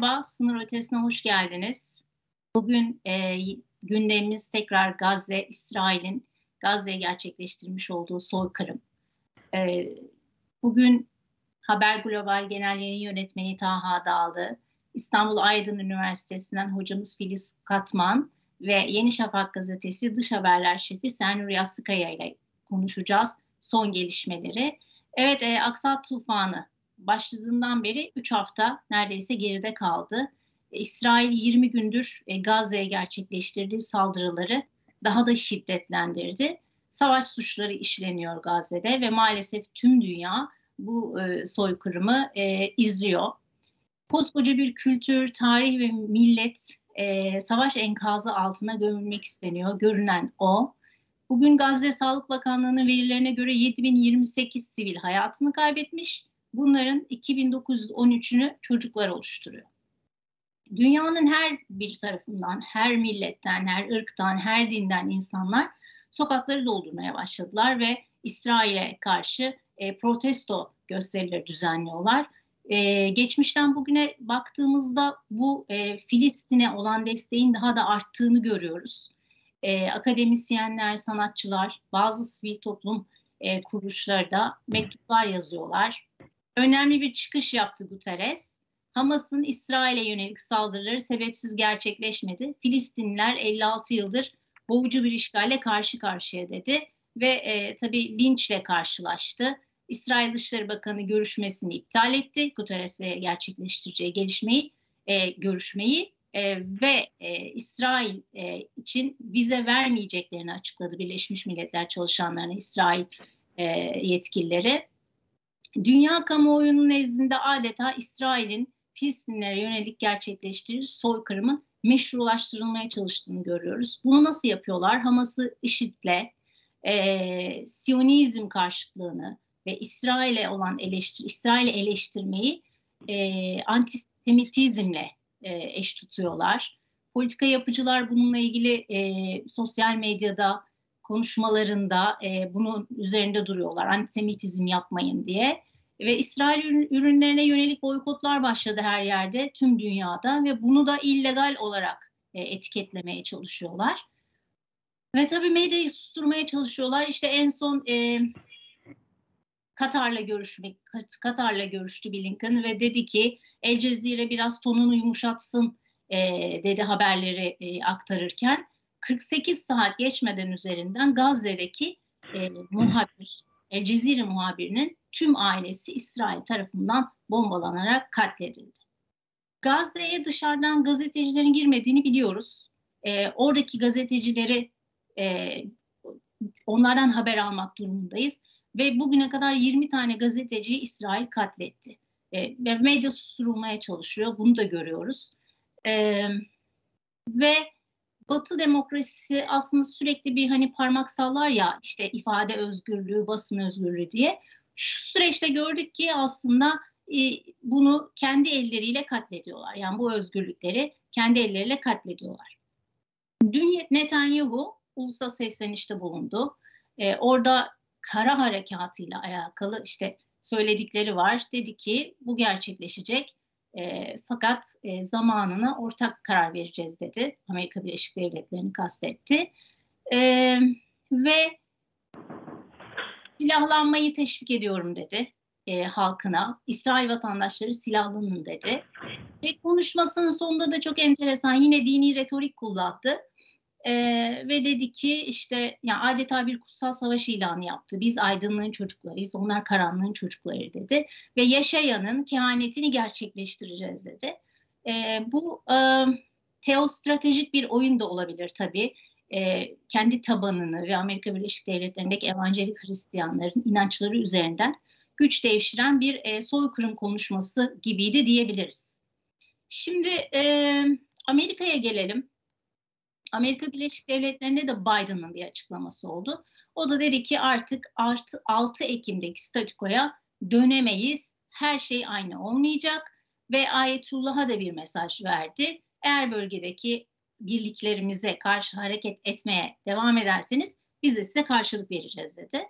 Merhaba, Sınır Ötesi'ne hoş geldiniz. Bugün e, gündemimiz tekrar Gazze, İsrail'in Gazze'ye gerçekleştirmiş olduğu soykırım. E, bugün Haber Global Genel Yayın Yönetmeni Taha Dağlı, İstanbul Aydın Üniversitesi'nden hocamız Filiz Katman ve Yeni Şafak Gazetesi Dış Haberler Şefi Sernur Yastıkaya ile konuşacağız son gelişmeleri. Evet, e, Aksat Tufanı başladığından beri 3 hafta neredeyse geride kaldı. E, İsrail 20 gündür e, Gazze'ye gerçekleştirdiği saldırıları daha da şiddetlendirdi. Savaş suçları işleniyor Gazze'de ve maalesef tüm dünya bu e, soykırımı izliyor. Koskoca bir kültür, tarih ve millet savaş enkazı altına gömülmek isteniyor. Görünen o. Bugün Gazze Sağlık Bakanlığı'nın verilerine göre 7028 sivil hayatını kaybetmiş. Bunların 2913'ünü çocuklar oluşturuyor. Dünyanın her bir tarafından, her milletten, her ırktan, her dinden insanlar sokakları doldurmaya başladılar ve İsrail'e karşı e, protesto gösterileri düzenliyorlar. E, geçmişten bugüne baktığımızda bu e, Filistin'e olan desteğin daha da arttığını görüyoruz. E, akademisyenler, sanatçılar, bazı sivil toplum e, kuruluşları da mektuplar yazıyorlar. Önemli bir çıkış yaptı Guterres. Hamas'ın İsrail'e yönelik saldırıları sebepsiz gerçekleşmedi. Filistinliler 56 yıldır boğucu bir işgalle karşı karşıya dedi ve e, tabii linçle karşılaştı. İsrail Dışişleri Bakanı görüşmesini iptal etti. Guterres'le gerçekleştireceği gelişmeyi, e, görüşmeyi e, ve e, İsrail e, için vize vermeyeceklerini açıkladı Birleşmiş Milletler çalışanlarına İsrail e, yetkilileri. Dünya kamuoyunun nezdinde adeta İsrail'in Filistinlere yönelik gerçekleştirir soykırımın meşrulaştırılmaya çalıştığını görüyoruz. Bunu nasıl yapıyorlar? Hamas'ı IŞİD'le, e, Siyonizm karşıtlığını ve İsrail'e olan eleştir, İsrail'i eleştirmeyi e, antisemitizmle e, eş tutuyorlar. Politika yapıcılar bununla ilgili e, sosyal medyada konuşmalarında e, bunun üzerinde duruyorlar. Antisemitizm yapmayın diye. Ve İsrail ürünlerine yönelik boykotlar başladı her yerde, tüm dünyada ve bunu da illegal olarak e, etiketlemeye çalışıyorlar. Ve tabii medyayı susturmaya çalışıyorlar. İşte en son e, Katar'la görüşmek, Katar'la görüştü Blinken ve dedi ki El Cezire biraz tonunu yumuşatsın e, dedi haberleri e, aktarırken. 48 saat geçmeden üzerinden Gazze'deki e, muhabir, El Cezire muhabirinin tüm ailesi İsrail tarafından bombalanarak katledildi. Gazze'ye dışarıdan gazetecilerin girmediğini biliyoruz. E, oradaki gazetecileri e, onlardan haber almak durumundayız. Ve bugüne kadar 20 tane gazeteciyi İsrail katletti. E, ve medya susturulmaya çalışıyor. Bunu da görüyoruz. E, ve Batı demokrasisi aslında sürekli bir hani parmak sallar ya işte ifade özgürlüğü, basın özgürlüğü diye. Şu süreçte gördük ki aslında e, bunu kendi elleriyle katlediyorlar. Yani bu özgürlükleri kendi elleriyle katlediyorlar. Dün Netanyahu ulusa seslenişte bulundu. E, orada kara harekatıyla alakalı işte söyledikleri var. Dedi ki bu gerçekleşecek e, fakat e, zamanına ortak karar vereceğiz dedi. Amerika Birleşik Devletleri'ni kastetti. E, ve silahlanmayı teşvik ediyorum dedi e, halkına. İsrail vatandaşları silahlanın dedi. Ve konuşmasının sonunda da çok enteresan yine dini retorik kullandı. E, ve dedi ki işte yani adeta bir kutsal savaş ilanı yaptı. Biz aydınlığın çocuklarıyız, onlar karanlığın çocukları dedi. Ve yaşayanın kehanetini gerçekleştireceğiz dedi. E, bu e, teostratejik bir oyun da olabilir tabii. E, kendi tabanını ve Amerika Birleşik Devletleri'ndeki evangelik Hristiyanların inançları üzerinden güç devşiren bir e, soykırım konuşması gibiydi diyebiliriz. Şimdi e, Amerika'ya gelelim. Amerika Birleşik Devletleri'nde de Biden'ın bir açıklaması oldu. O da dedi ki artık artı 6 Ekim'deki statükoya dönemeyiz. Her şey aynı olmayacak ve Ayetullah'a da bir mesaj verdi. Eğer bölgedeki birliklerimize karşı hareket etmeye devam ederseniz biz de size karşılık vereceğiz dedi.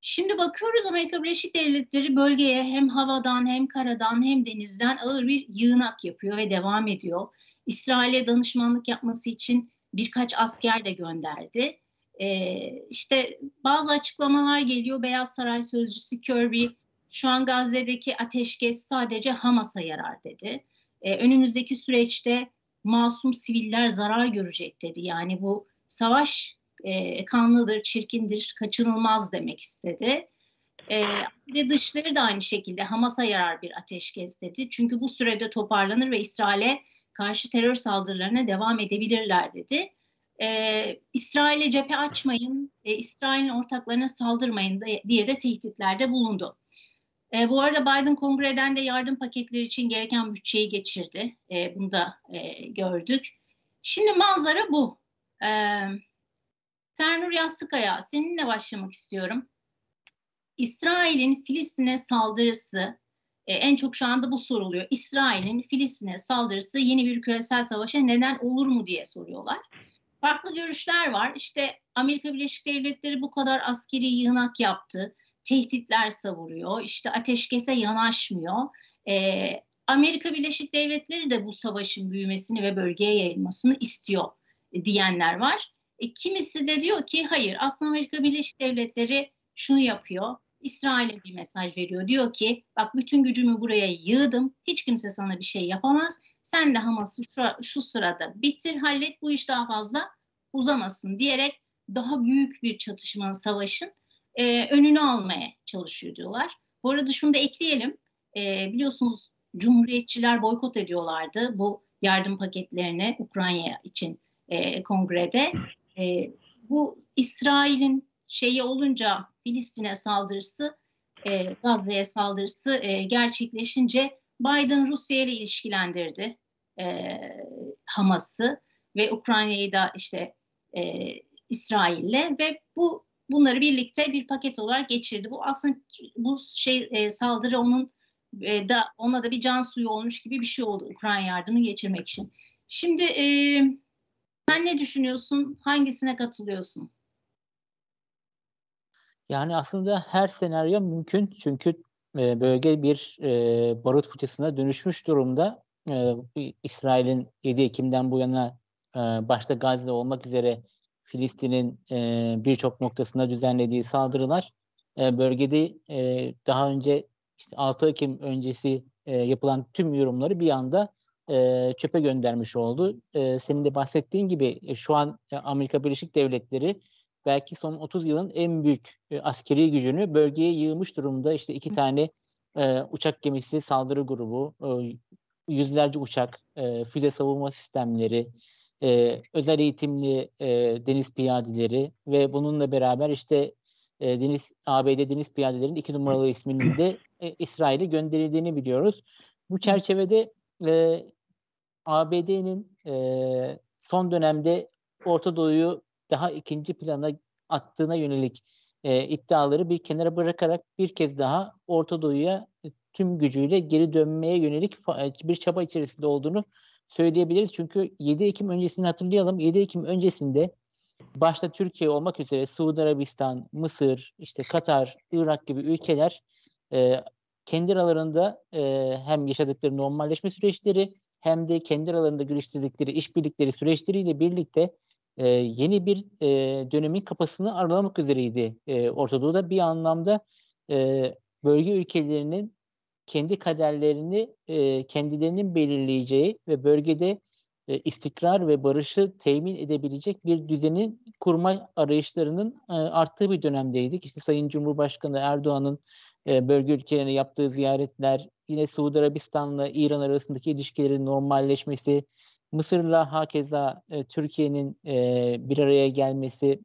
Şimdi bakıyoruz Amerika Birleşik Devletleri bölgeye hem havadan hem karadan hem denizden ağır bir yığınak yapıyor ve devam ediyor. İsrail'e danışmanlık yapması için birkaç asker de gönderdi. Ee, işte bazı açıklamalar geliyor. Beyaz Saray Sözcüsü Kirby şu an Gazze'deki ateşkes sadece Hamas'a yarar dedi. Ee, önümüzdeki süreçte masum siviller zarar görecek dedi. Yani bu savaş e, kanlıdır, çirkindir, kaçınılmaz demek istedi. E, ve dışları da aynı şekilde Hamas'a yarar bir ateşkes dedi. Çünkü bu sürede toparlanır ve İsrail'e karşı terör saldırılarına devam edebilirler dedi. E, İsrail'e cephe açmayın, e, İsrail'in ortaklarına saldırmayın da, diye de tehditlerde bulundu. E, bu arada Biden kongreden de yardım paketleri için gereken bütçeyi geçirdi. E, bunu da e, gördük. Şimdi manzara bu. E, Sernur Yastıkaya, seninle başlamak istiyorum. İsrail'in Filistin'e saldırısı, e, en çok şu anda bu soruluyor. İsrail'in Filistin'e saldırısı yeni bir küresel savaşa neden olur mu diye soruyorlar. Farklı görüşler var. İşte Amerika Birleşik Devletleri bu kadar askeri yığınak yaptı. Tehditler savuruyor. İşte ateşkese yanaşmıyor. Ee, Amerika Birleşik Devletleri de bu savaşın büyümesini ve bölgeye yayılmasını istiyor diyenler var. E, kimisi de diyor ki hayır aslında Amerika Birleşik Devletleri şunu yapıyor. İsrail'e bir mesaj veriyor. Diyor ki bak bütün gücümü buraya yığdım. Hiç kimse sana bir şey yapamaz. Sen de Hamas'ı şu, şu sırada bitir, hallet. Bu iş daha fazla uzamasın diyerek daha büyük bir çatışmanın, savaşın e, önünü almaya çalışıyor diyorlar. Bu arada şunu da ekleyelim. E, biliyorsunuz Cumhuriyetçiler boykot ediyorlardı bu yardım paketlerini Ukrayna için e, kongrede. E, bu İsrail'in şeyi olunca Filistin'e saldırısı, e, Gazze'ye saldırısı e, gerçekleşince Biden Rusya ile ilişkilendirdi e, Hamas'ı ve Ukrayna'yı da işte e, İsrail'le ve bu bunları birlikte bir paket olarak geçirdi. Bu aslında bu şey e, saldırı onun e, da ona da bir can suyu olmuş gibi bir şey oldu Ukrayna yardımı geçirmek için. Şimdi e, sen ne düşünüyorsun? Hangisine katılıyorsun? Yani aslında her senaryo mümkün çünkü e, bölge bir e, barut fıçısına dönüşmüş durumda. E, İsrail'in 7 Ekim'den bu yana başta Gazze olmak üzere Filistin'in birçok noktasına düzenlediği saldırılar bölgede daha önce işte 6 Ekim öncesi yapılan tüm yorumları bir anda çöpe göndermiş oldu. E, senin de bahsettiğin gibi şu an Amerika Birleşik Devletleri belki son 30 yılın en büyük e, askeri gücünü bölgeye yığmış durumda. İşte iki tane e, uçak gemisi saldırı grubu, e, yüzlerce uçak, e, füze savunma sistemleri, e, özel eğitimli e, deniz piyadeleri ve bununla beraber işte e, deniz ABD deniz piyadelerinin iki numaralı isminin de e, İsrail'e gönderildiğini biliyoruz. Bu çerçevede e, ABD'nin e, son dönemde Orta Doğu'yu daha ikinci plana attığına yönelik e, iddiaları bir kenara bırakarak bir kez daha Orta Doğu'ya tüm gücüyle geri dönmeye yönelik bir çaba içerisinde olduğunu söyleyebiliriz. Çünkü 7 Ekim öncesini hatırlayalım. 7 Ekim öncesinde başta Türkiye olmak üzere Suudi Arabistan, Mısır, işte Katar, Irak gibi ülkeler e, kendi aralarında e, hem yaşadıkları normalleşme süreçleri hem de kendi aralarında geliştirdikleri işbirlikleri süreçleriyle birlikte e, yeni bir e, dönemin kapısını aralamak üzereydi e, Orta Doğu'da. Bir anlamda e, bölge ülkelerinin kendi kaderlerini e, kendilerinin belirleyeceği ve bölgede e, istikrar ve barışı temin edebilecek bir düzenin kurma arayışlarının e, arttığı bir dönemdeydik. İşte Sayın Cumhurbaşkanı Erdoğan'ın e, bölge ülkelerine yaptığı ziyaretler, yine Suudi Arabistan'la İran arasındaki ilişkilerin normalleşmesi, Mısır'la hakeza e, Türkiye'nin e, bir araya gelmesi,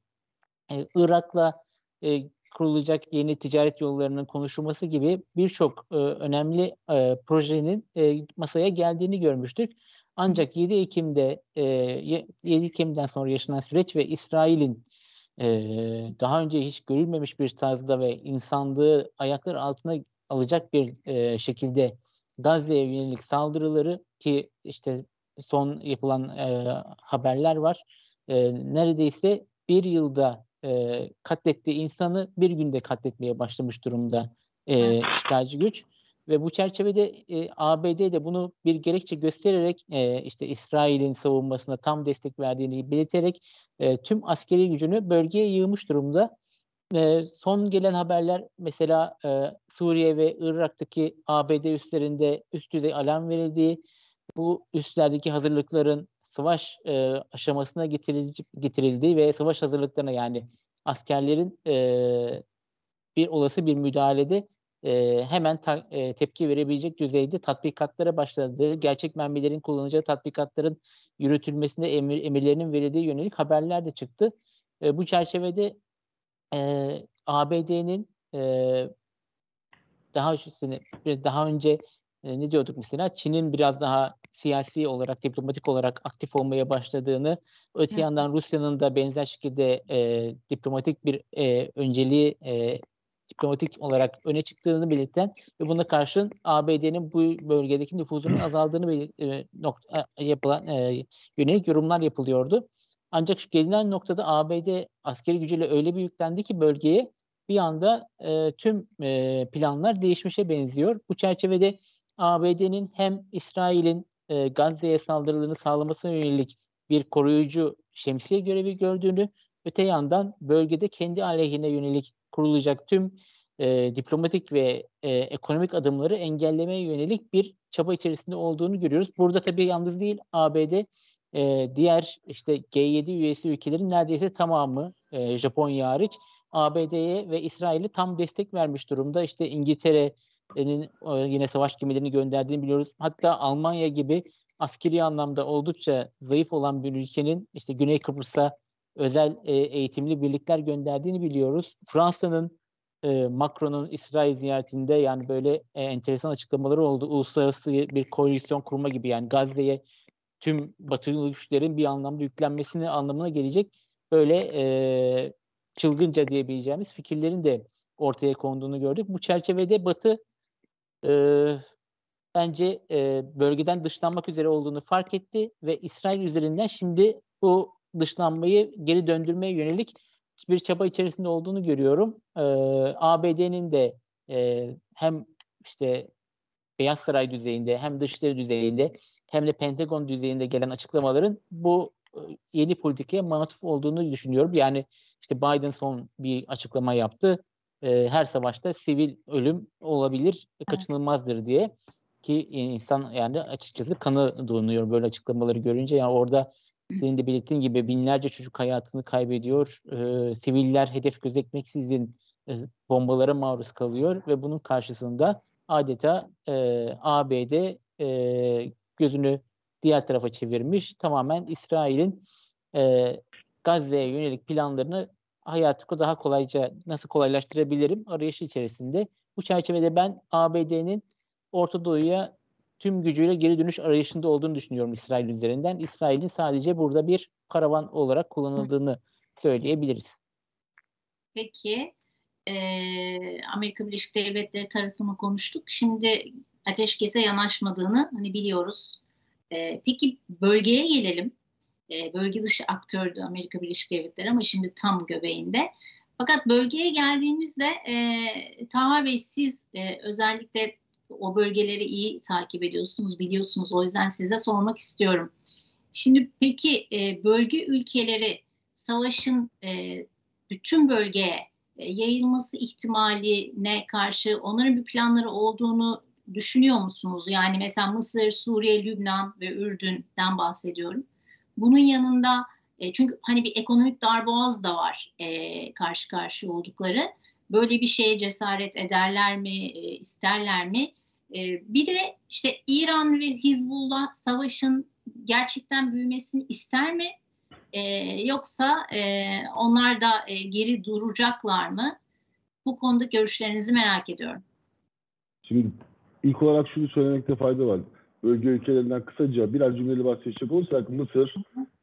e, Irak'la e, kurulacak yeni ticaret yollarının konuşulması gibi birçok e, önemli e, projenin e, masaya geldiğini görmüştük. Ancak 7 Ekim'de e, 7 Ekim'den sonra yaşanan süreç ve İsrail'in e, daha önce hiç görülmemiş bir tarzda ve insanlığı ayaklar altına alacak bir e, şekilde Gazze'ye yönelik saldırıları ki işte son yapılan e, haberler var. E, neredeyse bir yılda e, katlettiği insanı bir günde katletmeye başlamış durumda e, işgalci güç. Ve bu çerçevede e, ABD de bunu bir gerekçe göstererek e, işte İsrail'in savunmasına tam destek verdiğini belirterek e, tüm askeri gücünü bölgeye yığmış durumda. E, son gelen haberler mesela e, Suriye ve Irak'taki ABD üslerinde üst düzey alarm verildiği, bu üstlerdeki hazırlıkların savaş e, aşamasına getirildi, getirildiği ve savaş hazırlıklarına yani askerlerin e, bir olası bir müdahalede e, hemen ta, e, tepki verebilecek düzeyde tatbikatlara başladığı, gerçek mermilerin kullanacağı tatbikatların yürütülmesinde emir, emirlerinin verildiği yönelik haberler de çıktı. E, bu çerçevede e, ABD'nin e, daha daha önce e, ne diyorduk mesela Çin'in biraz daha siyasi olarak, diplomatik olarak aktif olmaya başladığını, öte yandan Rusya'nın da benzer şekilde e, diplomatik bir e, önceliği e, diplomatik olarak öne çıktığını belirten ve buna karşın ABD'nin bu bölgedeki nüfuzunun azaldığını belir- e, nokta, e, yapılan e, yönelik yorumlar yapılıyordu. Ancak şu gelinen noktada ABD askeri gücüyle öyle bir yüklendi ki bölgeye bir anda e, tüm e, planlar değişmişe benziyor. Bu çerçevede ABD'nin hem İsrail'in e, Gazze'ye saldırılarını sağlamasına yönelik bir koruyucu şemsiye görevi gördüğünü, öte yandan bölgede kendi aleyhine yönelik kurulacak tüm e, diplomatik ve e, ekonomik adımları engellemeye yönelik bir çaba içerisinde olduğunu görüyoruz. Burada tabii yalnız değil ABD e, diğer işte G7 üyesi ülkelerin neredeyse tamamı e, Japonya hariç ABD'ye ve İsrail'e tam destek vermiş durumda. İşte İngiltere'nin e, yine savaş gemilerini gönderdiğini biliyoruz. Hatta Almanya gibi askeri anlamda oldukça zayıf olan bir ülkenin işte Güney Kıbrıs'a özel e, eğitimli birlikler gönderdiğini biliyoruz. Fransa'nın e, Macron'un İsrail ziyaretinde yani böyle e, enteresan açıklamaları oldu. Uluslararası bir koalisyon kurma gibi yani Gazze'ye tüm batılı güçlerin bir anlamda yüklenmesini anlamına gelecek böyle e, çılgınca diyebileceğimiz fikirlerin de ortaya konduğunu gördük. Bu çerçevede Batı e, bence e, bölgeden dışlanmak üzere olduğunu fark etti ve İsrail üzerinden şimdi bu dışlanmayı geri döndürmeye yönelik bir çaba içerisinde olduğunu görüyorum. E, ABD'nin de e, hem işte Beyaz Saray düzeyinde hem dışişleri düzeyinde hem de Pentagon düzeyinde gelen açıklamaların bu e, yeni politikaya mantıf olduğunu düşünüyorum. Yani işte Biden son bir açıklama yaptı. E, her savaşta sivil ölüm olabilir, kaçınılmazdır diye ki insan yani açıkçası kanı donuyor böyle açıklamaları görünce. Yani orada senin de belirttiğin gibi binlerce çocuk hayatını kaybediyor. E, siviller hedef gözetmeksizin e, bombalara maruz kalıyor ve bunun karşısında adeta e, ABD e, gözünü diğer tarafa çevirmiş. Tamamen İsrail'in e, Gazze'ye yönelik planlarını hayatı daha kolayca nasıl kolaylaştırabilirim arayışı içerisinde. Bu çerçevede ben ABD'nin Orta Doğu'ya tüm gücüyle geri dönüş arayışında olduğunu düşünüyorum İsrail üzerinden. İsrail'in sadece burada bir karavan olarak kullanıldığını söyleyebiliriz. Peki e, Amerika Birleşik Devletleri tarafını konuştuk. Şimdi ateşkese yanaşmadığını hani biliyoruz. E, peki bölgeye gelelim. E, bölge dışı aktördü Amerika Birleşik Devletleri ama şimdi tam göbeğinde. Fakat bölgeye geldiğimizde e, Taha Bey siz e, özellikle o bölgeleri iyi takip ediyorsunuz, biliyorsunuz. O yüzden size sormak istiyorum. Şimdi peki e, bölge ülkeleri savaşın e, bütün bölgeye e, yayılması ihtimaline karşı onların bir planları olduğunu düşünüyor musunuz? Yani mesela Mısır, Suriye, Lübnan ve Ürdün'den bahsediyorum. Bunun yanında e, çünkü hani bir ekonomik darboğaz da var e, karşı karşıya oldukları. Böyle bir şeye cesaret ederler mi, e, isterler mi? E, bir de işte İran ve Hizbullah savaşın gerçekten büyümesini ister mi? E, yoksa e, onlar da e, geri duracaklar mı? Bu konuda görüşlerinizi merak ediyorum. Şimdi ilk olarak şunu söylemekte fayda var. Bölge ülkelerinden kısaca biraz cümleli bahsedecek olursak Mısır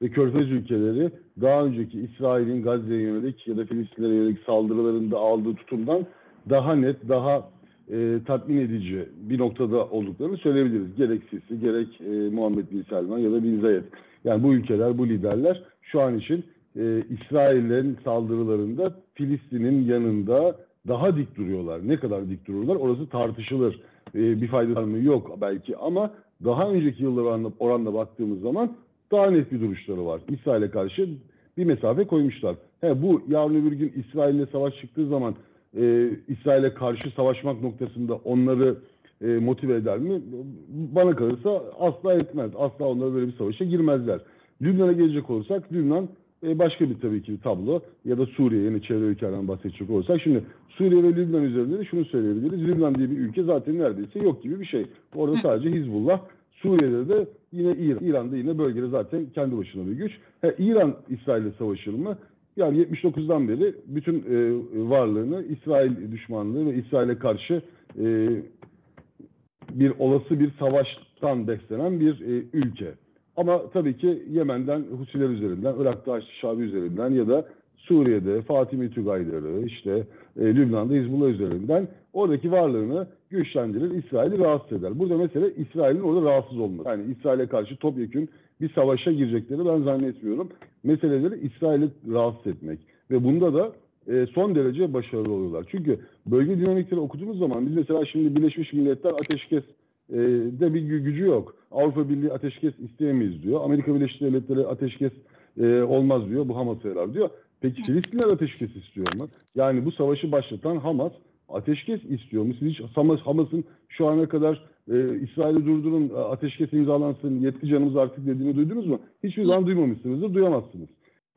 ve Körfez ülkeleri daha önceki İsrail'in Gazze'ye yönelik ya da Filistinlere yönelik saldırılarında aldığı tutumdan daha net, daha e, tatmin edici bir noktada olduklarını söyleyebiliriz. Gerek Sisi, gerek e, Muhammed Bin Selman ya da Bin Zayed. Yani bu ülkeler, bu liderler şu an için e, İsrail'in saldırılarında Filistin'in yanında daha dik duruyorlar. Ne kadar dik dururlar orası tartışılır. E, bir fayda var mı? Yok belki ama daha önceki yıllar oranla, oranla baktığımız zaman daha net bir duruşları var. İsrail'e karşı bir mesafe koymuşlar. He, bu yarın öbür gün İsrail'le savaş çıktığı zaman e, İsrail'e karşı savaşmak noktasında onları e, motive eder mi? Bana kalırsa asla etmez. Asla onlara böyle bir savaşa girmezler. Lübnan'a gelecek olursak Lübnan e, başka bir tabii ki bir tablo ya da Suriye yine çevre ülkelerden bahsedecek olursak şimdi Suriye ve Lübnan üzerinde de şunu söyleyebiliriz. Lübnan diye bir ülke zaten neredeyse yok gibi bir şey. Orada sadece Hizbullah Suriye'de de yine İran. İran'da yine bölgede zaten kendi başına bir güç. He, İran İsrail'le savaşır mı? Yani 79'dan beri bütün e, varlığını İsrail düşmanlığı ve İsrail'e karşı e, bir olası bir savaştan beslenen bir e, ülke. Ama tabii ki Yemen'den Husiler üzerinden, Irak'ta Haçlı Şabi üzerinden ya da Suriye'de Fatimi Tugayları, işte e, Lübnan'da Hizbullah üzerinden oradaki varlığını güçlendirir, İsrail'i rahatsız eder. Burada mesele İsrail'in orada rahatsız olması. Yani İsrail'e karşı topyekün bir savaşa girecekleri ben zannetmiyorum. Meseleleri İsrail'i rahatsız etmek. Ve bunda da e, son derece başarılı oluyorlar. Çünkü bölge dinamikleri okuduğumuz zaman biz mesela şimdi Birleşmiş Milletler ateşkes e, de bir gücü yok. Avrupa Birliği ateşkes isteyemeyiz diyor. Amerika Birleşik Devletleri ateşkes e, olmaz diyor. Bu Hamas'a yarar diyor. Peki Filistinler ateşkes istiyor mu? Yani bu savaşı başlatan Hamas ateşkes istiyor mu? Siz hiç Hamas, Hamas'ın şu ana kadar e, İsrail'i durdurun, ateşkes imzalansın, yetti canımız artık dediğini duydunuz mu? Hiçbir zaman duymamışsınızdır, duyamazsınız.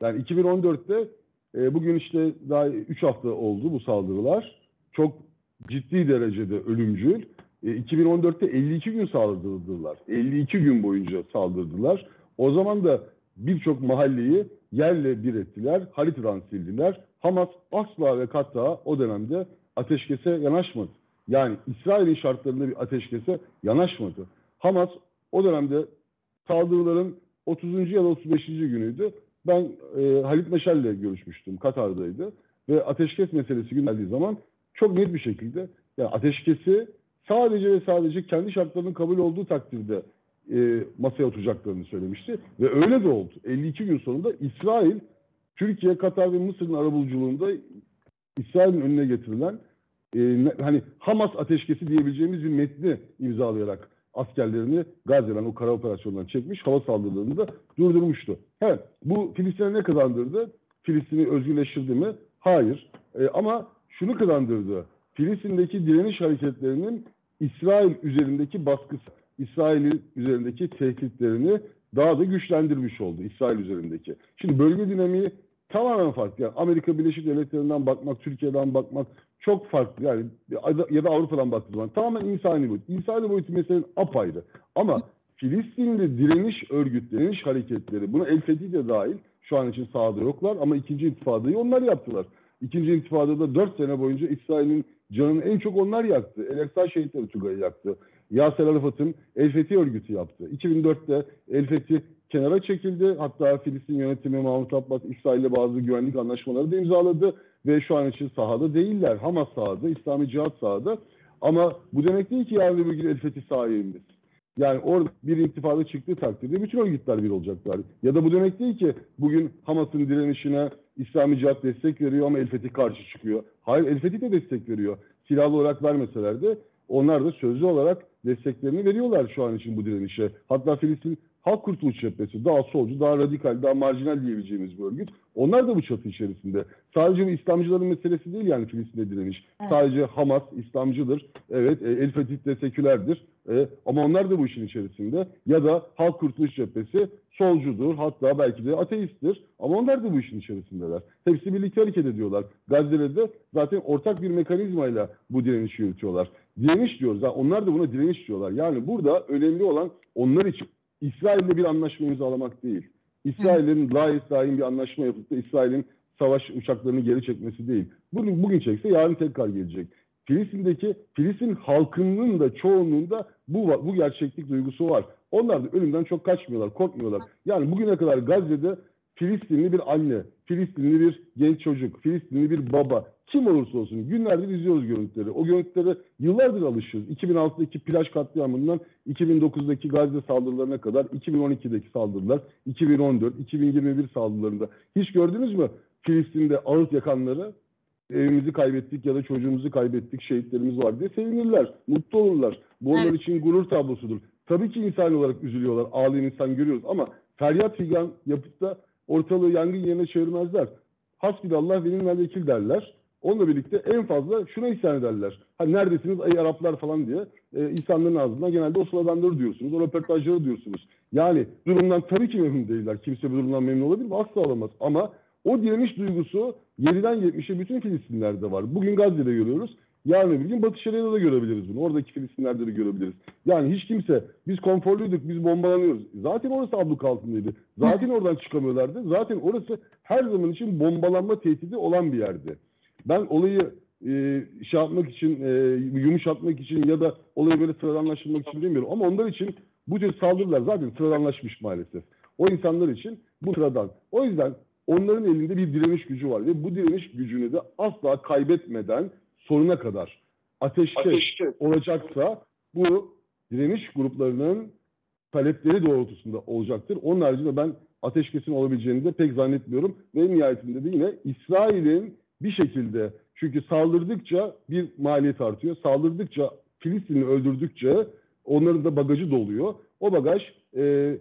Yani 2014'te e, bugün işte daha 3 hafta oldu bu saldırılar. Çok ciddi derecede ölümcül. E, 2014'te 52 gün saldırdılar. 52 gün boyunca saldırdılar. O zaman da birçok mahalleyi yerle bir ettiler, haritadan sildiler. Hamas asla ve kata o dönemde ateşkese yanaşmadı. Yani İsrail'in şartlarında bir ateşkese yanaşmadı. Hamas o dönemde saldırıların 30. ya da 35. günüydü. Ben e, Halit Meşal'le görüşmüştüm. Katar'daydı. Ve ateşkes meselesi gün geldiği zaman çok net bir şekilde yani ateşkesi sadece ve sadece kendi şartlarının kabul olduğu takdirde e, masaya oturacaklarını söylemişti. Ve öyle de oldu. 52 gün sonunda İsrail, Türkiye, Katar ve Mısır'ın arabuluculuğunda İsrail'in önüne getirilen e, hani Hamas ateşkesi diyebileceğimiz bir metni imzalayarak askerlerini Gazze'den o kara operasyonundan çekmiş, hava saldırılarını da durdurmuştu. Evet, bu Filistin'e ne kazandırdı? Filistin'i özgürleştirdi mi? Hayır. E, ama şunu kazandırdı. Filistin'deki direniş hareketlerinin İsrail üzerindeki baskısı, İsrail'in üzerindeki tehditlerini daha da güçlendirmiş oldu İsrail üzerindeki. Şimdi bölge dinamiği tamamen farklı. Yani Amerika Birleşik Devletleri'nden bakmak, Türkiye'den bakmak çok farklı. Yani ya da Avrupa'dan baktığı zaman tamamen insani boyut. İnsani boyutu meselenin apayrı. Ama Filistinli direniş örgütleri, direniş hareketleri, buna El Fethi de dahil şu an için sahada yoklar ama ikinci intifadayı onlar yaptılar. İkinci intifadada dört sene boyunca İsrail'in canını en çok onlar yaktı. El Eksa şehitleri Tugay'ı yaktı. Yasser Arafat'ın El Fethi örgütü yaptı. 2004'te El Fethi kenara çekildi. Hatta Filistin yönetimi Mahmut Abbas İsrail'le bazı güvenlik anlaşmaları da imzaladı ve şu an için sahada değiller. Hamas sahada, İslami Cihat sahada. Ama bu demek değil ki yarın bir gün El Fethi sahibimiz. Yani orada bir intifada çıktığı takdirde bütün örgütler bir olacaklar. Ya da bu demek değil ki bugün Hamas'ın direnişine İslami Cihat destek veriyor ama El Fethi karşı çıkıyor. Hayır El Fethi de destek veriyor. Silahlı olarak vermeseler de onlar da sözlü olarak desteklerini veriyorlar şu an için bu direnişe. Hatta Filistin Halk Kurtuluş Cephesi daha solcu, daha radikal, daha marjinal diyebileceğimiz bir örgüt. Onlar da bu çatı içerisinde. Sadece bu İslamcıların meselesi değil yani Filistin'de direniş. Evet. Sadece Hamas İslamcıdır. Evet, e, El Fetih de sekülerdir. E, ama onlar da bu işin içerisinde. Ya da Halk Kurtuluş Cephesi solcudur. Hatta belki de ateisttir. Ama onlar da bu işin içerisindeler. Hepsi birlikte hareket ediyorlar. Gazze'de de zaten ortak bir mekanizmayla bu direnişi yürütüyorlar. Direniş diyoruz. Yani onlar da buna direniş diyorlar. Yani burada önemli olan onlar için İsrail'le bir anlaşma imzalamak değil. İsrail'in layık daim bir anlaşma yapıp da İsrail'in savaş uçaklarını geri çekmesi değil. Bugün, bugün çekse yarın tekrar gelecek. Filistin'deki Filistin halkının da çoğunluğunda bu bu gerçeklik duygusu var. Onlar da ölümden çok kaçmıyorlar, korkmuyorlar. Yani bugüne kadar Gazze'de Filistinli bir anne, Filistinli bir genç çocuk, Filistinli bir baba kim olursa olsun günlerdir izliyoruz görüntüleri. O görüntülere yıllardır alışıyoruz. 2006'daki plaj katliamından 2009'daki Gazze saldırılarına kadar 2012'deki saldırılar, 2014, 2021 saldırılarında. Hiç gördünüz mü Filistin'de ağıt yakanları? Evimizi kaybettik ya da çocuğumuzu kaybettik, şehitlerimiz var diye sevinirler, mutlu olurlar. Bu onlar Evet. için gurur tablosudur. Tabii ki insan olarak üzülüyorlar, ağlayan insan görüyoruz ama feryat figan yapıp da ortalığı yangın yerine çevirmezler. Hasbinallah ve ni'mel vekil derler. Onunla birlikte en fazla şuna isyan ederler. Ha neredesiniz ey Araplar falan diye e, insanların ağzından genelde o sloganları diyorsunuz, o röportajları diyorsunuz. Yani durumdan tabii ki memnun değiller. Kimse bu durumdan memnun olabilir mi? Asla olamaz. Ama o direniş duygusu 7'den 70'e bütün Filistinlerde var. Bugün Gazze'de görüyoruz. Yarın öbür gün Batı Şeria'da da görebiliriz bunu. Oradaki Filistinlerde de görebiliriz. Yani hiç kimse biz konforluyduk, biz bombalanıyoruz. Zaten orası abluk altındaydı. Zaten oradan çıkamıyorlardı. Zaten orası her zaman için bombalanma tehdidi olan bir yerdi. Ben olayı e, şey yapmak için, e, yumuşatmak için ya da olayı böyle sıradanlaştırmak için demiyorum. Ama onlar için bu tür saldırılar zaten sıradanlaşmış maalesef. O insanlar için bu sıradan. O yüzden onların elinde bir direniş gücü var ve bu direniş gücünü de asla kaybetmeden sonuna kadar ateşkes olacaksa bu direniş gruplarının talepleri doğrultusunda olacaktır. Onun haricinde ben ateşkesin olabileceğini de pek zannetmiyorum. Ve nihayetinde de yine İsrail'in bir şekilde çünkü saldırdıkça bir maliyet artıyor. Saldırdıkça Filistin'i öldürdükçe onların da bagajı doluyor. O bagaj e,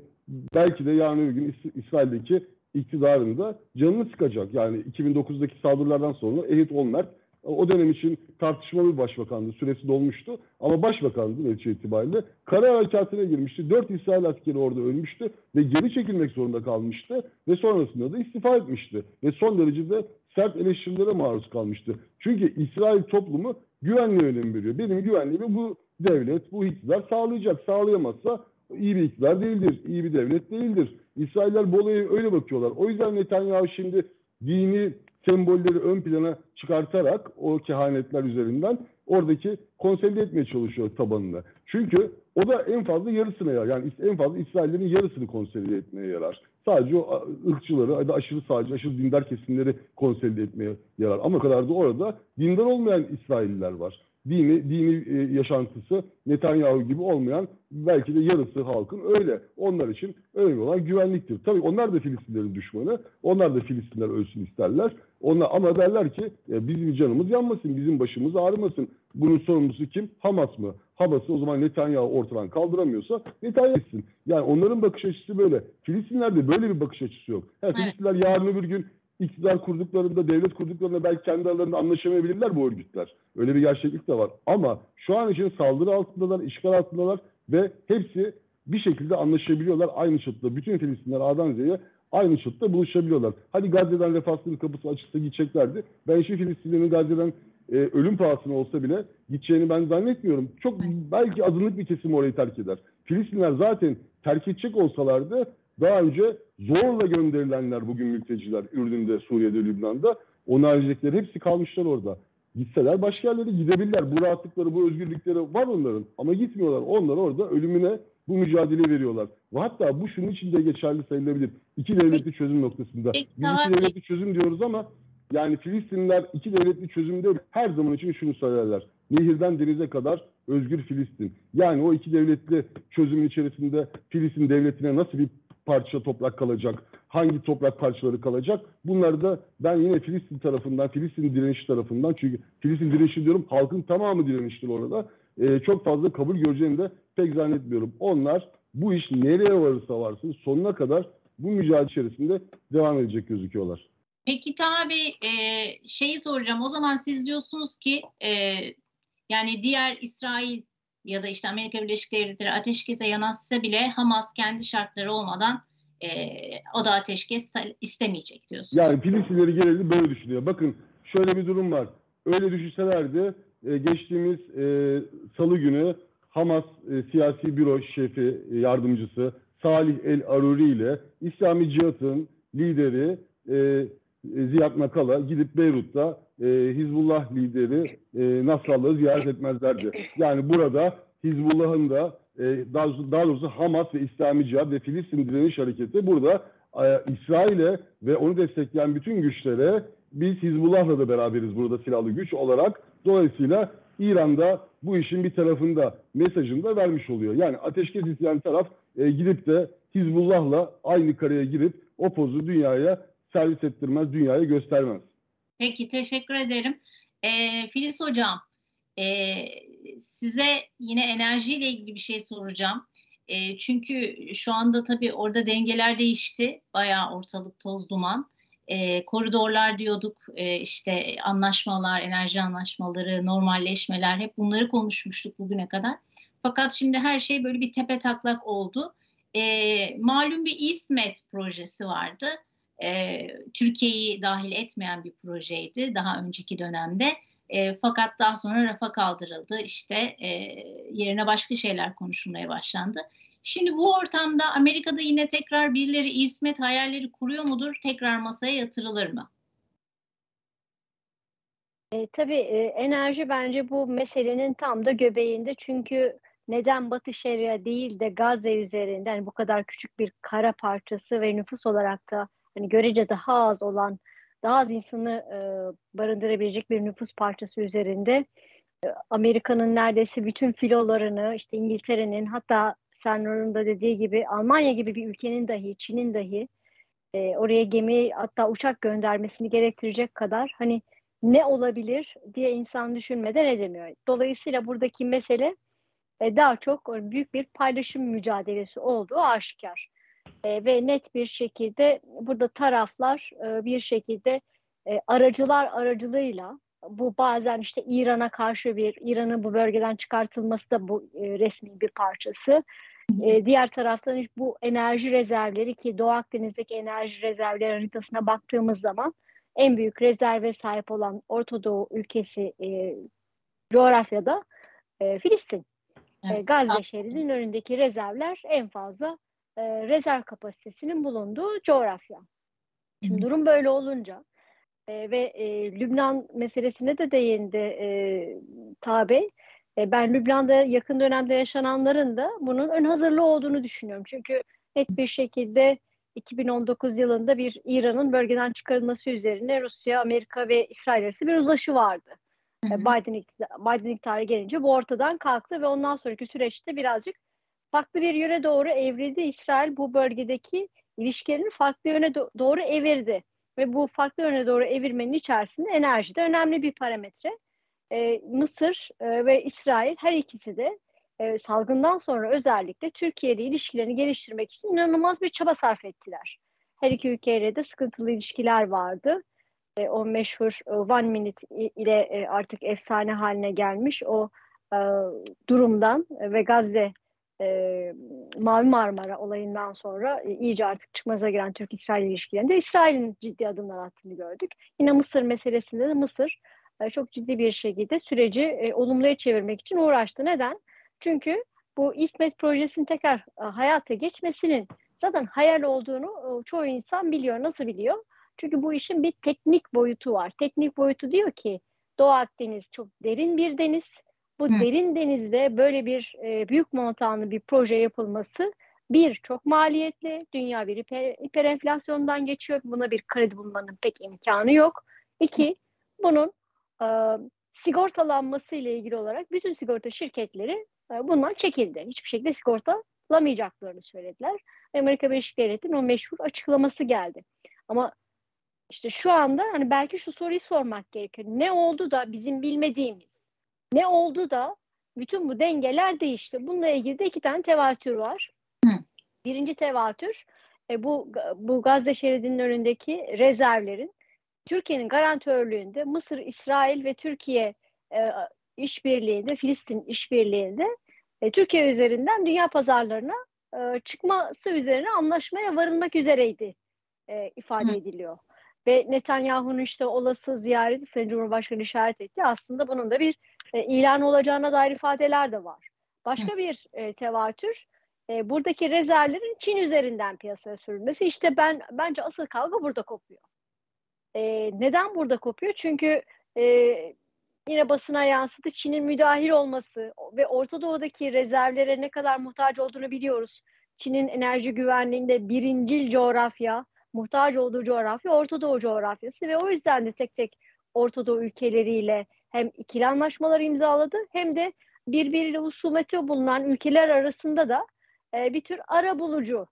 belki de yarın öbür gün İs- İsrail'deki iktidarın da canını sıkacak. Yani 2009'daki saldırılardan sonra Ehit Olmert o dönem için tartışmalı bir başbakandı. Süresi dolmuştu. Ama başbakandı netice itibariyle. Kara harekatına girmişti. Dört İsrail askeri orada ölmüştü. Ve geri çekilmek zorunda kalmıştı. Ve sonrasında da istifa etmişti. Ve son derece de sert eleştirilere maruz kalmıştı. Çünkü İsrail toplumu güvenliğe önem veriyor. Benim güvenliğimi bu devlet, bu iktidar sağlayacak. Sağlayamazsa iyi bir iktidar değildir. iyi bir devlet değildir. İsrailler bu olaya öyle bakıyorlar. O yüzden Netanyahu şimdi dini sembolleri ön plana çıkartarak o kehanetler üzerinden oradaki konsolide etmeye çalışıyor tabanını. Çünkü o da en fazla yarısına yarar. Yani en fazla İsraillerin yarısını konsolide etmeye yarar. Sadece o ırkçıları aşırı sağcı, aşırı dindar kesimleri konsolide etmeye yarar. Ama kadar da orada dindar olmayan İsrailliler var. Dini, dini e, yaşantısı Netanyahu gibi olmayan belki de yarısı halkın öyle. Onlar için önemli olan güvenliktir. Tabii onlar da Filistinlerin düşmanı. Onlar da Filistinler ölsün isterler. Onlar, ama derler ki e, bizim canımız yanmasın, bizim başımız ağrımasın. Bunun sorumlusu kim? Hamas mı? Hamas'ı o zaman Netanyahu ortadan kaldıramıyorsa Netanyahu etsin. Yani onların bakış açısı böyle. Filistinlerde böyle bir bakış açısı yok. Ha, Evet. Filistinler yarın öbür gün iktidar kurduklarında, devlet kurduklarında belki kendi aralarında anlaşamayabilirler bu örgütler. Öyle bir gerçeklik de var. Ama şu an için saldırı altındalar, işgal altındalar ve hepsi bir şekilde anlaşabiliyorlar aynı çatıda. Bütün Filistinler A'dan Z'ye aynı çatıda buluşabiliyorlar. Hadi Gazze'den refahsızlığın kapısı açılsa gideceklerdi. Ben şu Filistinlerin Gazze'den e, ölüm pahasına olsa bile gideceğini ben zannetmiyorum. Çok belki azınlık bir kesim orayı terk eder. Filistinler zaten terk edecek olsalardı daha önce zorla gönderilenler bugün mülteciler Ürdün'de, Suriye'de, Lübnan'da onun haricindekleri hepsi kalmışlar orada. Gitseler başka yerlere gidebilirler. Bu rahatlıkları, bu özgürlükleri var onların. Ama gitmiyorlar. Onlar orada ölümüne bu mücadele veriyorlar. Ve hatta bu şunun için de geçerli sayılabilir. İki devletli çözüm noktasında. Biz iki devletli çözüm diyoruz ama yani Filistinliler iki devletli çözümde her zaman için şunu söylerler. Nehirden denize kadar özgür Filistin. Yani o iki devletli çözümün içerisinde Filistin devletine nasıl bir parça toprak kalacak? Hangi toprak parçaları kalacak? Bunları da ben yine Filistin tarafından, Filistin direnişi tarafından çünkü Filistin direnişi diyorum halkın tamamı direniştir orada. Ee, çok fazla kabul göreceğini de pek zannetmiyorum. Onlar bu iş nereye varırsa varsın sonuna kadar bu mücadele içerisinde devam edecek gözüküyorlar. Peki tabi e, şeyi soracağım. O zaman siz diyorsunuz ki e, yani diğer İsrail ya da işte Amerika Birleşik Devletleri ateşkese yanaşsa bile Hamas kendi şartları olmadan e, o da ateşkes istemeyecek diyorsunuz. Yani Filistinleri genelde böyle düşünüyor. Bakın şöyle bir durum var. Öyle düşünselerdi e, geçtiğimiz e, salı günü Hamas e, siyasi büro şefi e, yardımcısı Salih El Aruri ile İslami Cihat'ın lideri e, e, Ziyad Nakala gidip Beyrut'ta e, Hizbullah lideri e, Nasrallah'ı ziyaret etmezlerdi. Yani burada Hizbullah'ın da e, daha, daha doğrusu Hamas ve İslami Cihat ve Filistin Direniş Hareketi burada e, İsrail'e ve onu destekleyen bütün güçlere biz Hizbullah'la da beraberiz burada silahlı güç olarak. Dolayısıyla İran'da bu işin bir tarafında mesajını da vermiş oluyor. Yani ateşkes isteyen taraf e, gidip de Hizbullah'la aynı kareye girip o pozu dünyaya servis ettirmez, dünyaya göstermez. Peki teşekkür ederim. E, Filiz Hocam, e, size yine enerjiyle ilgili bir şey soracağım. E, çünkü şu anda tabii orada dengeler değişti. Bayağı ortalık toz duman. E, koridorlar diyorduk, e, işte anlaşmalar, enerji anlaşmaları, normalleşmeler hep bunları konuşmuştuk bugüne kadar. Fakat şimdi her şey böyle bir tepe taklak oldu. E, malum bir İsmet projesi vardı. E, Türkiye'yi dahil etmeyen bir projeydi daha önceki dönemde. E, fakat daha sonra rafa kaldırıldı. İşte e, yerine başka şeyler konuşulmaya başlandı. Şimdi bu ortamda Amerika'da yine tekrar birileri İsmet hayalleri kuruyor mudur? Tekrar masaya yatırılır mı? E, tabii e, enerji bence bu meselenin tam da göbeğinde. Çünkü neden Batı Şeria değil de Gazze üzerinde yani bu kadar küçük bir kara parçası ve nüfus olarak da hani görece daha az olan daha az insanı e, barındırabilecek bir nüfus parçası üzerinde e, Amerika'nın neredeyse bütün filolarını işte İngiltere'nin hatta Sernur'un da dediği gibi Almanya gibi bir ülkenin dahi Çin'in dahi e, oraya gemi hatta uçak göndermesini gerektirecek kadar hani ne olabilir diye insan düşünmeden edemiyor. Dolayısıyla buradaki mesele e, daha çok büyük bir paylaşım mücadelesi olduğu aşikar. E, ve net bir şekilde burada taraflar e, bir şekilde e, aracılar aracılığıyla bu bazen işte İran'a karşı bir İran'ın bu bölgeden çıkartılması da bu e, resmi bir parçası. E, diğer taraftan bu enerji rezervleri ki Doğu Akdeniz'deki enerji rezervleri haritasına baktığımız zaman en büyük rezerve sahip olan Orta Doğu ülkesi e, coğrafyada e, Filistin. Evet. E, Gazze şeridinin önündeki rezervler en fazla e, rezerv kapasitesinin bulunduğu coğrafya. Şimdi durum böyle olunca e, ve e, Lübnan meselesine de değindi e, Tabi. E, ben Lübnan'da yakın dönemde yaşananların da bunun ön hazırlığı olduğunu düşünüyorum. Çünkü net bir şekilde 2019 yılında bir İran'ın bölgeden çıkarılması üzerine Rusya, Amerika ve İsrail arası bir uzlaşı vardı. Hı hı. Biden, Biden iktidarı gelince bu ortadan kalktı ve ondan sonraki süreçte birazcık farklı bir yöne doğru evrildi. İsrail bu bölgedeki ilişkilerini farklı yöne do- doğru evirdi. Ve bu farklı yöne doğru evirmenin içerisinde enerji de önemli bir parametre. Ee, Mısır e, ve İsrail her ikisi de e, salgından sonra özellikle Türkiye ile ilişkilerini geliştirmek için inanılmaz bir çaba sarf ettiler. Her iki ülkeyle de sıkıntılı ilişkiler vardı. E, o meşhur e, One Minute ile e, artık efsane haline gelmiş o e, durumdan ve Gazze e, Mavi Marmara olayından sonra e, iyice artık çıkmaza giren Türk-İsrail ilişkilerinde İsrail'in ciddi adımlar attığını gördük. Yine Mısır meselesinde de Mısır e, çok ciddi bir şekilde süreci e, olumluya çevirmek için uğraştı. Neden? Çünkü bu İsmet projesinin tekrar e, hayata geçmesinin zaten hayal olduğunu e, çoğu insan biliyor. Nasıl biliyor? Çünkü bu işin bir teknik boyutu var. Teknik boyutu diyor ki Doğu Akdeniz çok derin bir deniz bu Hı. derin denizde böyle bir e, büyük montanlı bir proje yapılması bir çok maliyetli, dünya bir hiper, hiperenflasyondan geçiyor. Buna bir kredi bulmanın pek imkanı yok. İki, bunun e, sigortalanması ile ilgili olarak bütün sigorta şirketleri e, bundan çekildi. Hiçbir şekilde sigortalamayacaklarını söylediler. Amerika Birleşik Devletleri'nin o meşhur açıklaması geldi. Ama işte şu anda hani belki şu soruyu sormak gerekiyor. Ne oldu da bizim bilmediğimiz ne oldu da bütün bu dengeler değişti. Bununla ilgili de iki tane tevatür var. Hı. Birinci tevatür e, bu bu Gazze şeridinin önündeki rezervlerin Türkiye'nin garantörlüğünde Mısır, İsrail ve Türkiye e, işbirliğinde, Filistin işbirliğinde e, Türkiye üzerinden dünya pazarlarına e, çıkması üzerine anlaşmaya varılmak üzereydi e, ifade Hı. ediliyor. Ve Netanyahu'nun işte olası ziyareti Sayın Cumhurbaşkanı işaret etti. Aslında bunun da bir e, ilan olacağına dair ifadeler de var. Başka Hı. bir e, tevatür e, buradaki rezervlerin Çin üzerinden piyasaya sürülmesi. İşte ben bence asıl kavga burada kopuyor. E, neden burada kopuyor? Çünkü e, yine basına yansıdı Çin'in müdahil olması ve Orta Doğu'daki rezervlere ne kadar muhtaç olduğunu biliyoruz. Çin'in enerji güvenliğinde birincil coğrafya muhtaç olduğu coğrafya Orta Doğu coğrafyası ve o yüzden de tek tek Orta Doğu ülkeleriyle hem ikili anlaşmalar imzaladı hem de birbiriyle husumeti bulunan ülkeler arasında da e, bir tür ara bulucu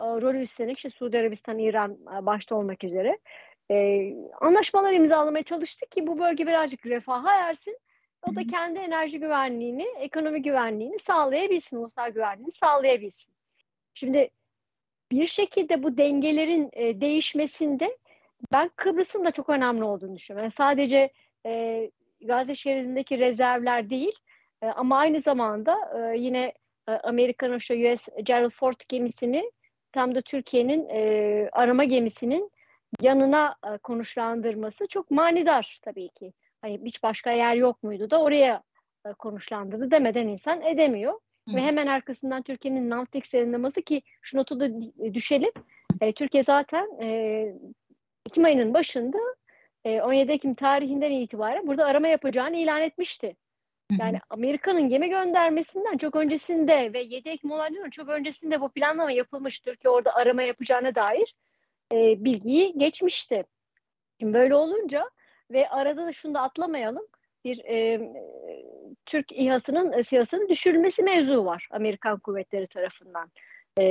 e, rolü üstlenik işte Suudi Arabistan, İran e, başta olmak üzere e, anlaşmalar imzalamaya çalıştı ki bu bölge birazcık refaha ersin. O da kendi enerji güvenliğini, ekonomi güvenliğini sağlayabilsin, ulusal güvenliğini sağlayabilsin. Şimdi bir şekilde bu dengelerin e, değişmesinde ben Kıbrıs'ın da çok önemli olduğunu düşünüyorum. Yani sadece e, Gazze şeridindeki rezervler değil e, ama aynı zamanda e, yine e, Amerika'nın şu US Gerald Ford gemisini tam da Türkiye'nin e, arama gemisinin yanına e, konuşlandırması çok manidar tabii ki. Hani hiç başka yer yok muydu da oraya e, konuşlandırdı demeden insan edemiyor. Hı. Ve hemen arkasından Türkiye'nin Navtex yayınlaması ki şu notu da düşelim. E, Türkiye zaten e, Ekim ayının başında e, 17 Ekim tarihinden itibaren burada arama yapacağını ilan etmişti. Yani Amerika'nın gemi göndermesinden çok öncesinde ve 7 Ekim olaylarının çok öncesinde bu planlama yapılmış. Türkiye orada arama yapacağına dair e, bilgiyi geçmişti. Şimdi böyle olunca ve arada da şunu da atlamayalım. Bir e, Türk İHA'sının e, siyasının düşürülmesi mevzu var Amerikan kuvvetleri tarafından. E,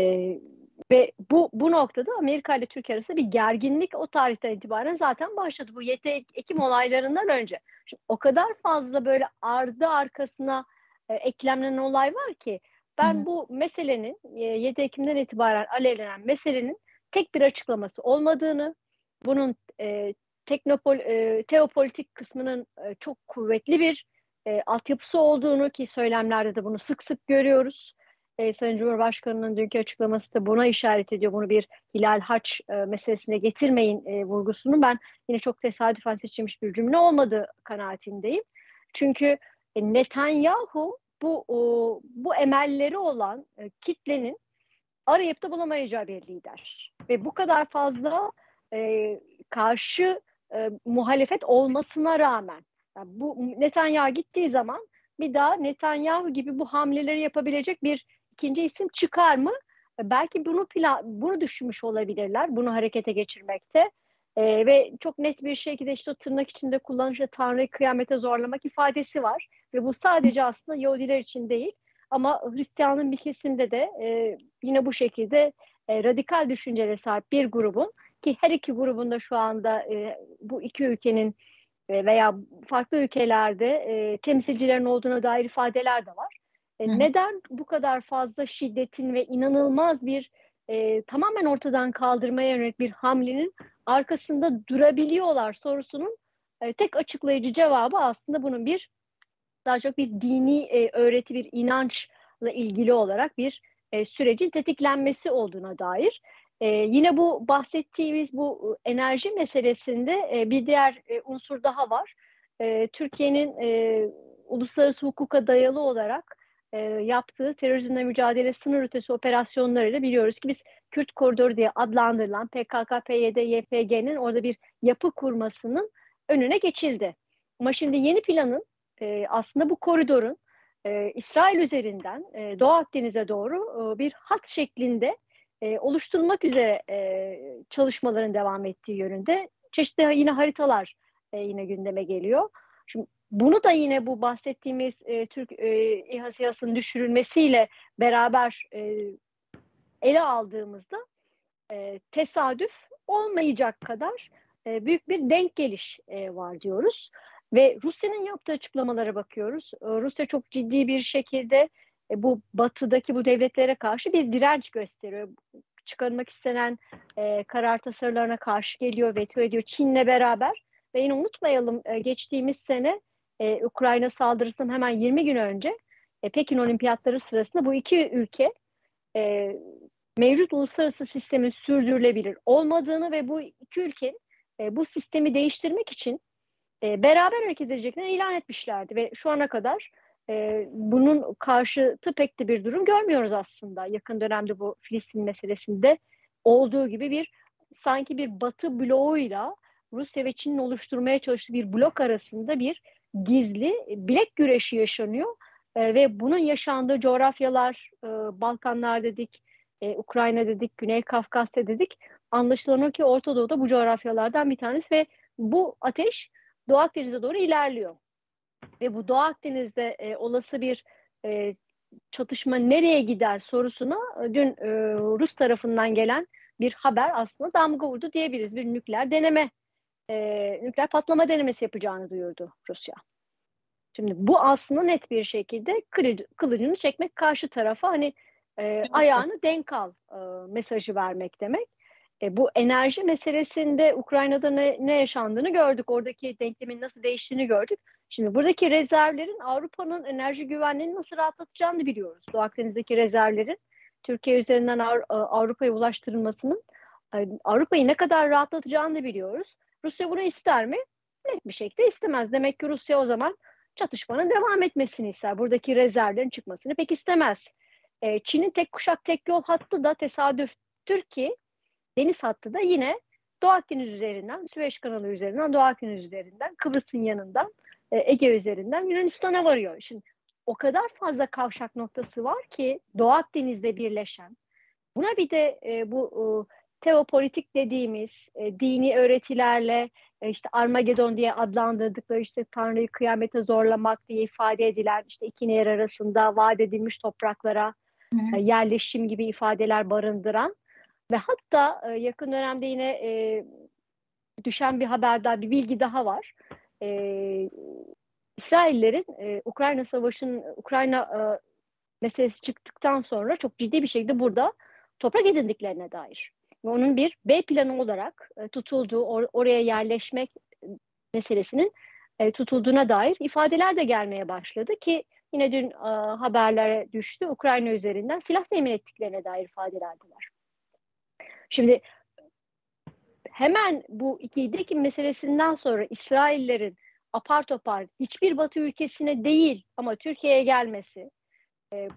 ve bu bu noktada Amerika ile Türkiye arasında bir gerginlik o tarihten itibaren zaten başladı. Bu 7 Ekim olaylarından önce. Şimdi, o kadar fazla böyle ardı arkasına e, eklemlenen olay var ki ben Hı. bu meselenin e, 7 Ekim'den itibaren alevlenen meselenin tek bir açıklaması olmadığını, bunun e, teknopol, e, teopolitik kısmının e, çok kuvvetli bir e, altyapısı olduğunu ki söylemlerde de bunu sık sık görüyoruz. E, Sayın Cumhurbaşkanı'nın dünkü açıklaması da buna işaret ediyor. Bunu bir hilal haç e, meselesine getirmeyin e, vurgusunu ben yine çok tesadüfen seçilmiş bir cümle olmadığı kanaatindeyim. Çünkü e, Netanyahu bu o, bu emelleri olan e, kitlenin arayıp da bulamayacağı bir lider. Ve bu kadar fazla e, karşı e, muhalefet olmasına rağmen yani bu Netanyahu gittiği zaman bir daha Netanyahu gibi bu hamleleri yapabilecek bir ikinci isim çıkar mı? Belki bunu plan, bunu düşünmüş olabilirler. Bunu harekete geçirmekte. E, ve çok net bir şekilde işte o tırnak içinde kullanışlı Tanrı'yı kıyamete zorlamak ifadesi var. Ve bu sadece aslında Yahudiler için değil ama Hristiyanın bir kesimde de e, yine bu şekilde e, radikal düşüncelere sahip bir grubun ki her iki grubunda şu anda e, bu iki ülkenin e, veya farklı ülkelerde e, temsilcilerin olduğuna dair ifadeler de var. E, neden bu kadar fazla şiddetin ve inanılmaz bir e, tamamen ortadan kaldırmaya yönelik bir hamlenin arkasında durabiliyorlar sorusunun e, tek açıklayıcı cevabı aslında bunun bir daha çok bir dini e, öğreti, bir inançla ilgili olarak bir e, sürecin tetiklenmesi olduğuna dair. E, yine bu bahsettiğimiz bu enerji meselesinde e, bir diğer e, unsur daha var. E, Türkiye'nin e, uluslararası hukuka dayalı olarak e, yaptığı terörizmle mücadele sınır ötesi operasyonlarıyla biliyoruz ki biz Kürt koridoru diye adlandırılan PKK, PYD, YPG'nin orada bir yapı kurmasının önüne geçildi. Ama şimdi yeni planın e, aslında bu koridorun e, İsrail üzerinden e, Doğu Akdeniz'e doğru e, bir hat şeklinde e, oluşturulmak üzere e, çalışmaların devam ettiği yönünde. Çeşitli yine haritalar e, yine gündeme geliyor. Şimdi bunu da yine bu bahsettiğimiz e, Türk e, İHA siyasının düşürülmesiyle beraber e, ele aldığımızda e, tesadüf olmayacak kadar e, büyük bir denk geliş e, var diyoruz. Ve Rusya'nın yaptığı açıklamalara bakıyoruz. E, Rusya çok ciddi bir şekilde e, bu batıdaki bu devletlere karşı bir direnç gösteriyor. Çıkarılmak istenen e, karar tasarılarına karşı geliyor, veto ediyor Çin'le beraber. Ve yine unutmayalım e, geçtiğimiz sene Ukrayna saldırısından hemen 20 gün önce Pekin Olimpiyatları sırasında bu iki ülke mevcut uluslararası sistemin sürdürülebilir olmadığını ve bu iki ülke e, bu sistemi değiştirmek için e, beraber hareket edeceklerini ilan etmişlerdi ve şu ana kadar e, bunun karşıtı pek de bir durum görmüyoruz aslında. Yakın dönemde bu Filistin meselesinde olduğu gibi bir sanki bir Batı bloğuyla Rusya ve Çin'in oluşturmaya çalıştığı bir blok arasında bir gizli bilek güreşi yaşanıyor e, ve bunun yaşandığı coğrafyalar e, Balkanlar dedik, e, Ukrayna dedik, Güney Kafkasya dedik. Anlaşılan o ki Orta Doğu'da bu coğrafyalardan bir tanesi ve bu ateş Doğu Akdeniz'e doğru ilerliyor. Ve bu Doğu Akdeniz'de e, olası bir e, çatışma nereye gider sorusuna e, dün e, Rus tarafından gelen bir haber aslında damga vurdu diyebiliriz. Bir nükleer deneme, e, nükleer patlama denemesi yapacağını duyurdu Rusya. Şimdi bu aslında net bir şekilde kılıcını çekmek karşı tarafa hani e, ayağını denk al e, mesajı vermek demek. E, bu enerji meselesinde Ukrayna'da ne, ne yaşandığını gördük. Oradaki denklemin nasıl değiştiğini gördük. Şimdi buradaki rezervlerin Avrupa'nın enerji güvenliğini nasıl rahatlatacağını biliyoruz. Doğu Akdeniz'deki rezervlerin Türkiye üzerinden Avrupa'ya ulaştırılmasının e, Avrupa'yı ne kadar rahatlatacağını biliyoruz. Rusya bunu ister mi? Net bir şekilde istemez. Demek ki Rusya o zaman çatışmanın devam etmesini ister. Buradaki rezervlerin çıkmasını pek istemez. E, Çin'in tek kuşak tek yol hattı da tesadüftür ki deniz hattı da yine Doğu Akdeniz üzerinden, Süveyş kanalı üzerinden, Doğu Akdeniz üzerinden, Kıbrıs'ın yanından, e, Ege üzerinden Yunanistan'a varıyor. Şimdi o kadar fazla kavşak noktası var ki Doğu Akdeniz'de birleşen. Buna bir de e, bu e, teopolitik dediğimiz e, dini öğretilerle e, işte Armagedon diye adlandırdıkları işte Tanrı'yı kıyamete zorlamak diye ifade edilen işte iki yer arasında vaat edilmiş topraklara e, yerleşim gibi ifadeler barındıran ve hatta e, yakın dönemde yine e, düşen bir haber daha bir bilgi daha var. E, İsraillerin e, Ukrayna Savaşı'nın Ukrayna e, meselesi çıktıktan sonra çok ciddi bir şekilde burada toprak edindiklerine dair ve onun bir B planı olarak e, tutulduğu, or, oraya yerleşmek meselesinin e, tutulduğuna dair ifadeler de gelmeye başladı ki yine dün e, haberlere düştü. Ukrayna üzerinden silah temin ettiklerine dair ifadeler de var. Şimdi hemen bu iki Dekim meselesinden sonra İsraillerin apar topar hiçbir Batı ülkesine değil ama Türkiye'ye gelmesi e,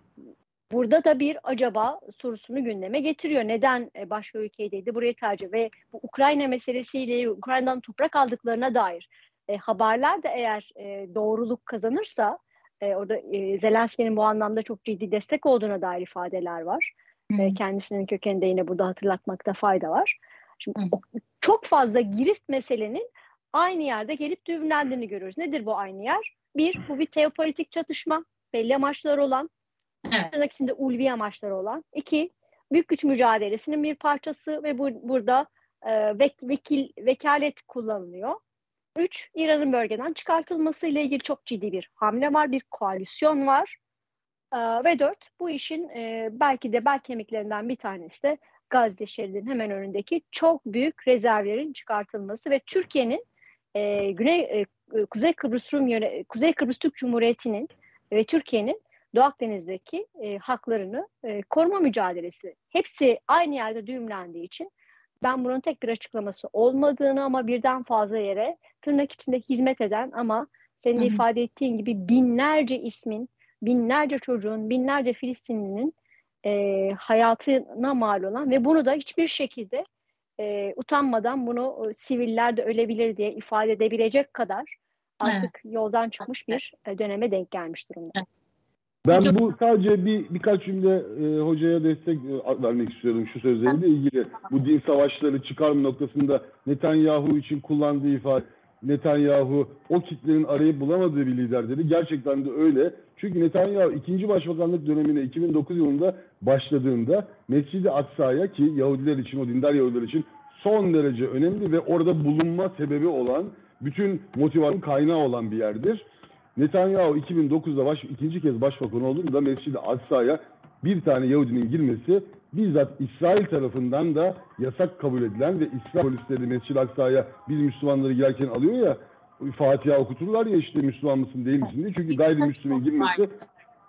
burada da bir acaba sorusunu gündeme getiriyor. Neden e, başka ülkedeydi buraya tercih ve bu Ukrayna meselesiyle Ukrayna'dan toprak aldıklarına dair e, haberler de eğer e, doğruluk kazanırsa e, orada e, Zelenski'nin bu anlamda çok ciddi destek olduğuna dair ifadeler var. E, kendisinin kökeninde yine burada hatırlatmakta fayda var. Şimdi o, çok fazla girift meselenin aynı yerde gelip düğümlendiğini görüyoruz. Nedir bu aynı yer? Bir, bu bir teopolitik çatışma, belli amaçlar olan, evet. tırnak içinde ulvi amaçları olan. İki, büyük güç mücadelesinin bir parçası ve bu, burada e, vek, vekil, vekalet kullanılıyor. Üç, İran'ın bölgeden çıkartılması ile ilgili çok ciddi bir hamle var, bir koalisyon var. E, ve dört, bu işin e, belki de bel kemiklerinden bir tanesi de Gazze şeridinin hemen önündeki çok büyük rezervlerin çıkartılması ve Türkiye'nin e, Güney e, Kuzey Kıbrıs Rum yöne, Kuzey Kıbrıs Türk Cumhuriyeti'nin ve Türkiye'nin Doğu Akdeniz'deki e, haklarını e, koruma mücadelesi hepsi aynı yerde düğümlendiği için ben bunun tek bir açıklaması olmadığını ama birden fazla yere tırnak içinde hizmet eden ama senin de ifade ettiğin gibi binlerce ismin, binlerce çocuğun, binlerce Filistinlinin e, hayatına mal olan ve bunu da hiçbir şekilde e, utanmadan bunu e, siviller de ölebilir diye ifade edebilecek kadar artık evet. yoldan çıkmış bir e, döneme denk gelmiş durumda. Ben bu sadece bir birkaç cümle e, hocaya destek e, vermek istiyorum şu sözleriyle ilgili. Bu din savaşları çıkarma noktasında Netanyahu için kullandığı ifade Netanyahu o kitlenin arayıp bulamadığı bir lider dedi. Gerçekten de öyle. Çünkü Netanyahu ikinci başbakanlık dönemine 2009 yılında başladığında Mescid-i Aksa'ya ki Yahudiler için, o dindar Yahudiler için son derece önemli ve orada bulunma sebebi olan, bütün motivasyon kaynağı olan bir yerdir. Netanyahu 2009'da baş, ikinci kez başbakan olduğunda Mescid-i Aksa'ya bir tane Yahudinin girmesi bizzat İsrail tarafından da yasak kabul edilen ve İsrail polisleri Mescid-i Aksa'ya biz Müslümanları girerken alıyor ya Fatiha okuturlar ya işte Müslüman mısın değil misin diye. Çünkü gayrimüslimin girmesi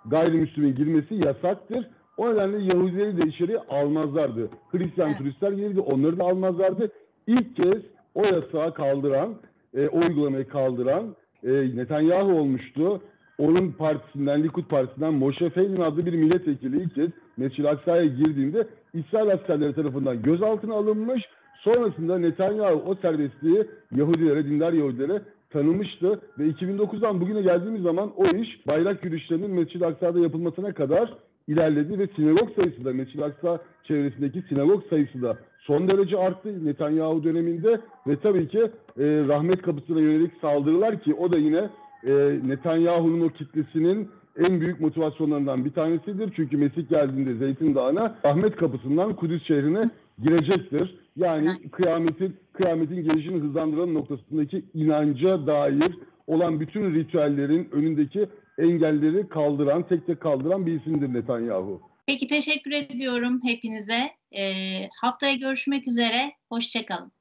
gayrimüslimin girmesi yasaktır. O nedenle Yahudileri de içeri almazlardı. Hristiyan evet. turistler gelirdi onları da almazlardı. İlk kez o yasağı kaldıran, e, o uygulamayı kaldıran e, Netanyahu olmuştu. Onun partisinden, Likud partisinden Moshe Feynman adlı bir milletvekili ilk kez Mescid-i Aksa'ya girdiğinde İsrail askerleri tarafından gözaltına alınmış. Sonrasında Netanyahu o serbestliği Yahudilere, dindar Yahudilere tanımıştı ve 2009'dan bugüne geldiğimiz zaman o iş bayrak yürüyüşlerinin Mescid-i Aksa'da yapılmasına kadar ilerledi ve sinagog sayısı da Mescid-i Aksa çevresindeki sinagog sayısı da son derece arttı Netanyahu döneminde ve tabii ki e, rahmet kapısına yönelik saldırılar ki o da yine e, Netanyahu'nun o kitlesinin en büyük motivasyonlarından bir tanesidir. Çünkü Mesih geldiğinde Zeytin Dağı'na rahmet kapısından Kudüs şehrine girecektir. Yani kıyametin kıyametin gelişini hızlandıran noktasındaki inanca dair olan bütün ritüellerin önündeki engelleri kaldıran, tek tek kaldıran bir isimdir Netanyahu. Peki teşekkür ediyorum hepinize. Ee, haftaya görüşmek üzere. Hoşçakalın.